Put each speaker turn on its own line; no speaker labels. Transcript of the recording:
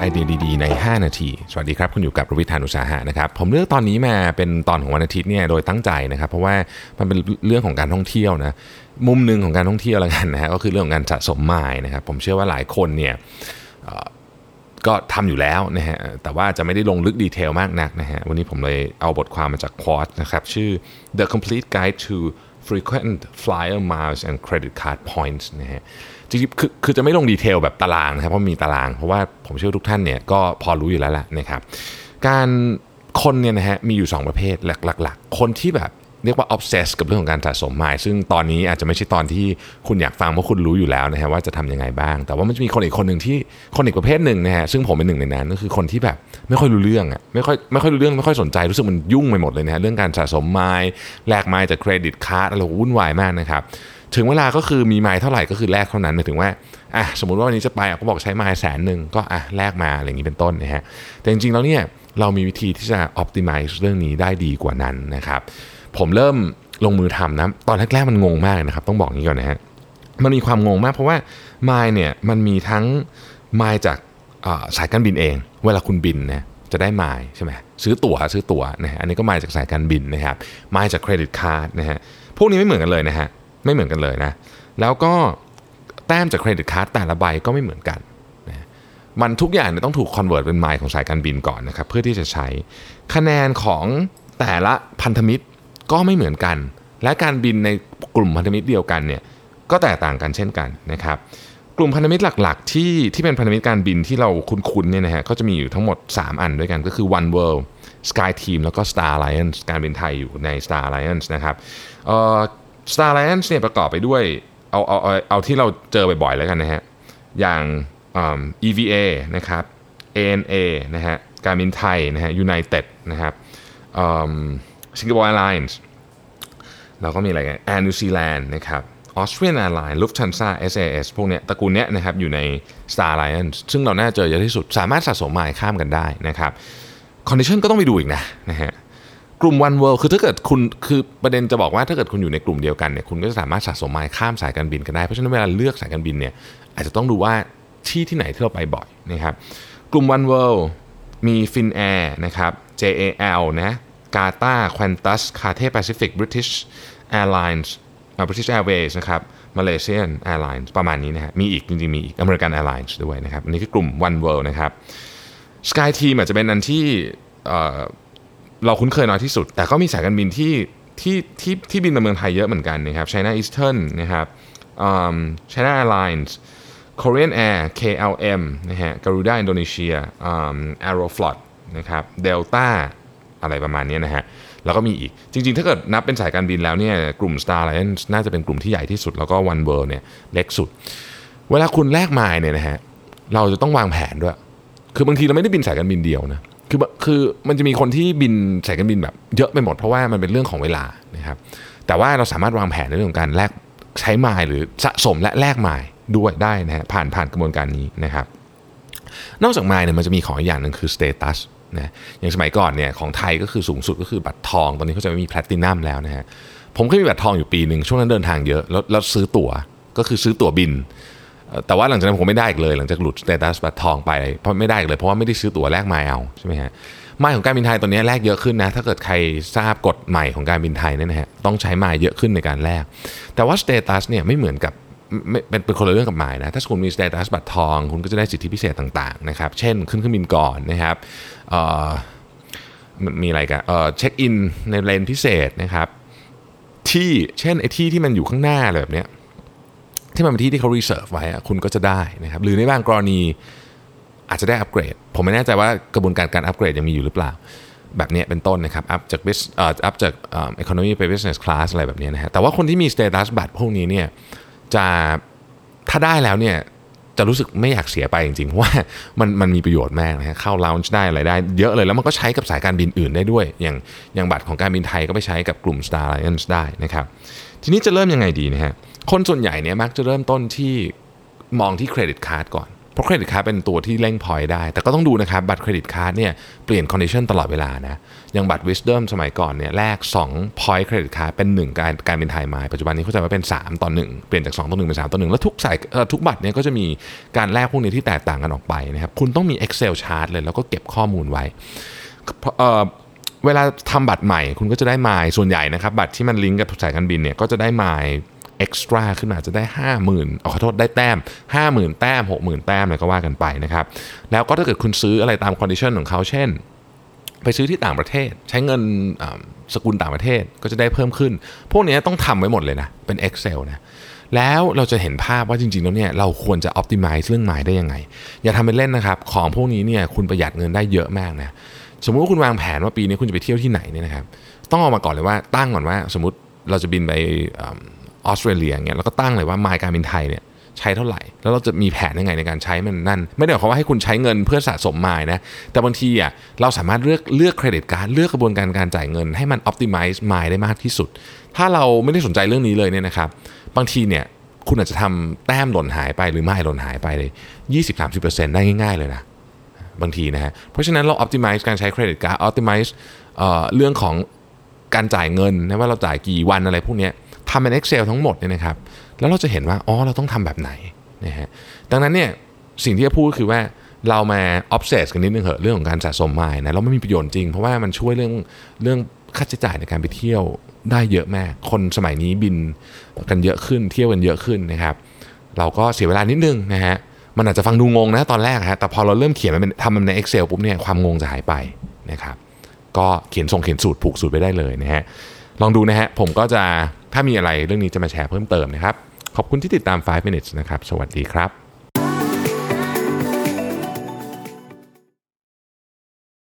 ไอเดียดีๆใน 5 นาที สวัสดีครับ คุณอยู่กับรวิทานุสาหะนะครับ ผมเลือกตอนนี้มาเป็นตอนของวันอาทิตย์เนี่ยโดยตั้งใจนะครับ เพราะว่ามันเป็นเรื่องของการท่องเที่ยวนะ มุมหนึ่งของการท่องเที่ยวล้วกันนะฮะก็คือเรื่องของการสะสมไมล์นะครับ ผมเชื่อว่าหลายคนเนี่ยก็ทำอยู่แล้วนะฮะ แต่ว่าจะไม่ได้ลงลึกดีเทลมากนักนะฮะ วันนี้ผมเลยเอาบทความมาจากควอตนะครับ ชื่อ The Complete Guide to Frequent Flyer Miles and Credit Card Points นะฮะจริงๆคือคือจะไม่ลงดีเทลแบบตารางนะครับเพราะมีตาราง เพราะว่าผมเชื่อทุกท่านเนี่ยก็พอรู้อยู่แล้วแหละนะครับ การคนเนี่ยนะฮะมีอยู่ 2 ประเภทหลักๆ คนที่แบบ เรียกว่า obsess กับเรื่องของการสะสมไมล์ซึ่งตอนนี้อาจจะไม่ใช่ตอนที่คุณอยากฟังเพราะคุณรู้อยู่แล้วนะฮะว่าจะทำยังไงบ้าง แต่ว่ามันจะมีคนอีกคนหนึ่งที่คนอีกประเภทหนึ่งนะฮะซึ่งผมเป็นหนึ่งในนั้นก็คือคนที่แบบไม่ค่อยรู้เรื่องอะไม่ค่อยไม่ค่อยรู้เรื่องไม่ค่อยสนใจรู้สึกมันยุ่งไปหมดเลยนะฮะเรื่องการสะสมไมล์แลกไมล์จากเครดิตการ์ดอะไรวุ่นวายมากนะครับถึงเวลาก็คือมีไมล์เท่าไหร่ก็คือแลกเท่านั้นหมายถึงว่าอะสมมติว่าวันนี้จะไปอะก็บอกใช้ไมล์แสนหนึ่งก็อะแลกมาอะไรอย่างนี้เป็นต้นนะฮะแต่จริงๆแล้วเนี่ยเรามีวิธีที่จะ optimize เรื่องนี้ได้ดีกว่านั้นนะครับ ผมเริ่มลงมือทำนะตอนแรกๆมันงงมากนะครับ ต้องบอกงนี้ก่อนนะฮะมันมีความงงมากเพราะว่าไมล์เนี่ยมันมีทั้งไมล์จากสายการบินเอง เวลาคุณบินนะจะได้ไมล์ใช่ไหมซื้อตั๋วซื้อตั๋วนะฮะอันนี้ก็ไมล์จากสายการบินนะครับไมล์จาก credit card นะฮะพวกนี้ไม่เหมือนกันเลยนะฮะไม่เหมือนกันเลยนะแล้วก็แต้มจาก credit card แต่ละใบก็ไม่เหมือนกันนะมันทุกอย่างเนี่ยต้องถูก convert เป็นไมล์ของสายการบินก่อนนะครับเพื่อที่จะใช้คะแนนของแต่ละพันธมิตร ก็ไม่เหมือนกัน และการบินในกลุ่มพันธมิตรเดียวกันเนี่ยก็แตกต่างกันเช่นกันนะครับกลุ่มพันธมิตรหลักๆ ที่ที่เป็นพันธมิตรการบินที่เราคุ้นๆเนี่ยนะฮะก็จะมีอยู่ทั้งหมด 3 อันด้วยกันก็คือ One World Sky Team แล้วก็ Star Alliance การบินไทยอยู่ใน Star Alliance นะครับเอ่อ Star Alliance เนี่ยประกอบไปด้วยเอาเอาเอาเอาที่เราเจอบ่อยๆแล้วกันนะฮะอย่างอืม EVA นะครับ ANA นะฮะการบินไทยนะฮะ United นะครับ สิงคโปร์ Airlines เราก็มีอะไรกัน Air New Zealand นะครับ Austrian Airlines Lufthansa SAS พวกเนี้ยตระกูลเนี้ยนะครับอยู่ใน Star Alliance ซึ่งเราน่าเจอเยอะที่สุด สามารถสะสมไมล์ข้ามกันได้นะครับcondition ก็ต้องไปดูอีกนะนะฮะกลุ่ม One World คือถ้าเกิดคุณคือประเด็นจะบอกว่าถ้าเกิดคุณอยู่ในกลุ่มเดียวกันเนี่ยคุณก็จะสามารถสะสมไมล์ข้ามสายการบินกันได้ เพราะฉะนั้นเวลาเลือกสายการบินเนี่ยอาจจะต้องดูว่าที่ที่ไหนที่เราไปบ่อยนะครับกลุ่ม One World มี Finnair นะครับ JAL นะ Qatar Qantas Cathay Pacific British Airlines อ่า British Airways นะครับ Malaysian Airlines ประมาณนี้นะฮะมีอีกจริงๆมีอีก American Airlines ด้วยนะครับอันนี้คือกลุ่ม One World นะครับ Sky Team อาจจะเป็นอันที่เราคุ้นเคยน้อยที่สุด แต่ก็มีสายการบินที่ที่ที่ที่บินมาเมืองไทยเยอะเหมือนกันนะครับ China Eastern นะครับอืม China Airlines Korean Air KLM นะฮะ Garuda Indonesia อืม Aeroflot นะครับ Delta อะไรประมาณนี้นะฮะ แล้วก็มีอีก จริง ๆ ถ้าเกิดนับเป็นสายการบินแล้วเนี่ยกลุ่ม Star Alliance น่าจะเป็นกลุ่มที่ใหญ่ที่สุด แล้วก็ One World เนี่ยเล็กสุด เวลาคุณแลกไมล์เนี่ยนะฮะเราจะต้องวางแผนด้วย คือบางทีเราไม่ได้บินสายการบินเดียวนะคือคือมันจะมีคนที่บินสายการบินแบบเยอะไปหมดเพราะว่ามันเป็นเรื่องของเวลานะครับแต่ว่าเราสามารถวางแผนในเรื่องของการแลกใช้ไมล์หรือสะสมและแลกไมล์ด้วยได้นะฮะผ่านผ่านกระบวนการนี้นะครับนอกจากไมล์เนี่ยมันจะมีของอีกอย่างหนึ่งคือ status นะอย่างสมัยก่อนเนี่ยของไทยก็คือสูงสุดก็คือบัตรทอง ตอนนี้เขาจะไม่มีแพลตินัมแล้วนะฮะผมเคยมีบัตรทองอยู่ปีหนึ่งช่วงนั้นเดินทางเยอะแล้วแล้วซื้อตั๋วก็คือซื้อตั๋วบิน แต่ว่าหลังจากนั้นผมไม่ได้อีกเลย หลังจากหลุด status บัตรทองไปเพราะไม่ได้อีกเลยเพราะว่าไม่ได้ซื้อตั๋วแลกไมล์เอาใช่ไหมฮะไมล์ของการบินไทยตอนนี้แลกเยอะขึ้นนะถ้าเกิดใครทราบกฎใหม่ของการบินไทยเนี่ยนะฮะต้องใช้ไมล์เยอะขึ้นในการแลกแต่ว่า status เนี่ยไม่เหมือนกับ ไม่เป็นเป็นคนละเรื่องกับไมล์นะถ้าคุณมี status บัตรทอง คุณก็จะได้สิทธิพิเศษต่างๆนะครับเช่นขึ้นเครื่องบินก่อนนะครับมีอะไรกันเออเช็คอินในเลนพิเศษนะครับที่เช่นไอ้ที่ที่มันอยู่ข้างหน้าอะไรแบบเนี้ยที่มันเป็นที่ที่เขา reserve ไว้คุณก็จะได้นะครับหรือในบางกรณีอาจจะได้อัปเกรด ผมไม่แน่ใจว่ากระบวนการการอัปเกรดยังมีอยู่หรือเปล่า แบบเนี้ยเป็นต้นนะครับอัพจาก bis เอ่ออัพจากเอ่อ economy ไป business class อะไรแบบเนี้ยนะฮะแต่ว่าคนที่มี status บัตรพวกนี้เนี่ย จะถ้าได้แล้วเนี่ยจะรู้สึกไม่อยากเสียไปจริงๆ เพราะว่ามันมันมีประโยชน์มากนะฮะเข้า lounge ได้อะไรได้เยอะเลยแล้วมันก็ใช้กับสายการบินอื่นได้ด้วย อย่างอย่างบัตรของการบินไทยก็ไปใช้กับกลุ่ม Star Alliance ได้นะครับ ทีนี้จะเริ่มยังไงดีนะฮะคนส่วนใหญ่เนี่ยมักจะเริ่มต้นที่มองที่ credit card ก่อน เพราะ credit card เป็นตัวที่เร่ง point ได้ แต่ก็ต้องดูนะครับ บัตร credit card เนี่ยเปลี่ยน condition ตลอดเวลานะอย่างบัตร Wisdom สมัยก่อนเนี่ยแลก2 point เครดิตการ์ดเป็น 1 การการเป็นไทยมาปัจจุบันนี้เขาจะว่าเป็น 3 ต่อ 1 เปลี่ยนจาก 2 ต่อ 1 เป็น 3 ต่อ 1 แล้วทุกสายเอ่อทุกบัตรเนี่ยก็จะมีการแลกพวกนี้ที่แตกต่างกันออกไปนะครับคุณต้องมี Excel chart เลยแล้วก็เก็บข้อมูลไว้เออเวลาทำบัตรใหม่ คุณก็จะได้ไมล์ส่วนใหญ่นะครับบัตรที่มันลิงก์กับสายการบินเนี่ยก็จะได้ไมล์ extra ขึ้นมาจะได้ 50,000เอาขอโทษได้แต้ม 50,000 แต้ม 60,000 แต้มอะไรก็ว่ากันไปนะครับ แล้วก็ถ้าเกิดคุณซื้ออะไรตาม condition ของเขาเช่น ไปซื้อที่ต่างประเทศ ใช้เงินสกุลต่างประเทศก็จะได้เพิ่มขึ้น พวกนี้ต้องทำไว้หมดเลยนะ เป็น Excel นะแล้วเราจะเห็นภาพว่าจริงๆแล้วเนี่ยเราควรจะ optimize เรื่องหมายได้ยังไง อย่าทำเป็นเล่นนะครับ ของพวกนี้เนี่ยคุณประหยัดเงินได้เยอะมากนะสมมุติว่าคุณวางแผนว่าปีนี้คุณจะไปเที่ยวที่ไหนเนี่ยนะครับ ต้องเอามาก่อนเลยว่าตั้งก่อนว่า สมมติเราจะบินไป ออสเตรเลียเงี้ยแล้วก็ตั้งเลยว่าไมล์การบินไทยเนี่ยใช้เท่าไหร่ แล้วเราจะมีแผนยังไงในการใช้มันนั่น ไม่ได้หมายความว่าให้คุณใช้เงินเพื่อสะสมไมล์นะ แต่บางทีอะเราสามารถเลือกเลือกเครดิตการ์ดเลือกกระบวนการการจ่ายเงินให้มัน optimize ไมล์ได้มากที่สุด ถ้าเราไม่ได้สนใจเรื่องนี้เลยเนี่ยนะครับบางทีเนี่ยคุณอาจจะทำแต้มหล่นหายไปหรือไมล์หล่นหายไปเลย20-30%ได้ง่าย ๆ เลยนะบางทีนะฮะเพราะฉะนั้นเรา optimize การใช้เครดิตการ์ด optimize เอ่อเรื่องของการจ่ายเงินนะว่าเราจ่ายกี่วันอะไรพวกเนี้ย ทำเป็น Excel ทั้งหมดเนี่ยนะครับ แล้วเราจะเห็นว่า อ๋อ เราต้องทำแบบไหนนะฮะ ดังนั้นเนี่ย สิ่งที่จะพูดก็คือว่าเรามา obsess กันนิดนึงเหอะเรื่องของการสะสมไมล์นะเราไม่มีประโยชน์จริง เพราะว่ามันช่วยเรื่องเรื่องค่าใช้จ่ายในการไปเที่ยวได้เยอะมาก คนสมัยนี้บินกันเยอะขึ้น เที่ยวกันเยอะขึ้นนะครับ เราก็เสียเวลานิดนึงนะฮะ มันอาจจะฟังดูงงนะตอนแรกฮะ แต่พอเราเริ่มเขียนมันเป็นทำมันใน Excel ปุ๊บเนี่ยความงงจะหายไปนะครับ ก็เขียนส่งเขียนสูตรผูกสูตรไปได้เลยนะฮะ ลองดูนะฮะ ผมก็จะถ้ามีอะไรเรื่องนี้จะมาแชร์เพิ่มเติมนะครับ ขอบคุณที่ติดตาม 5 minutes นะครับ สวัสดีครับ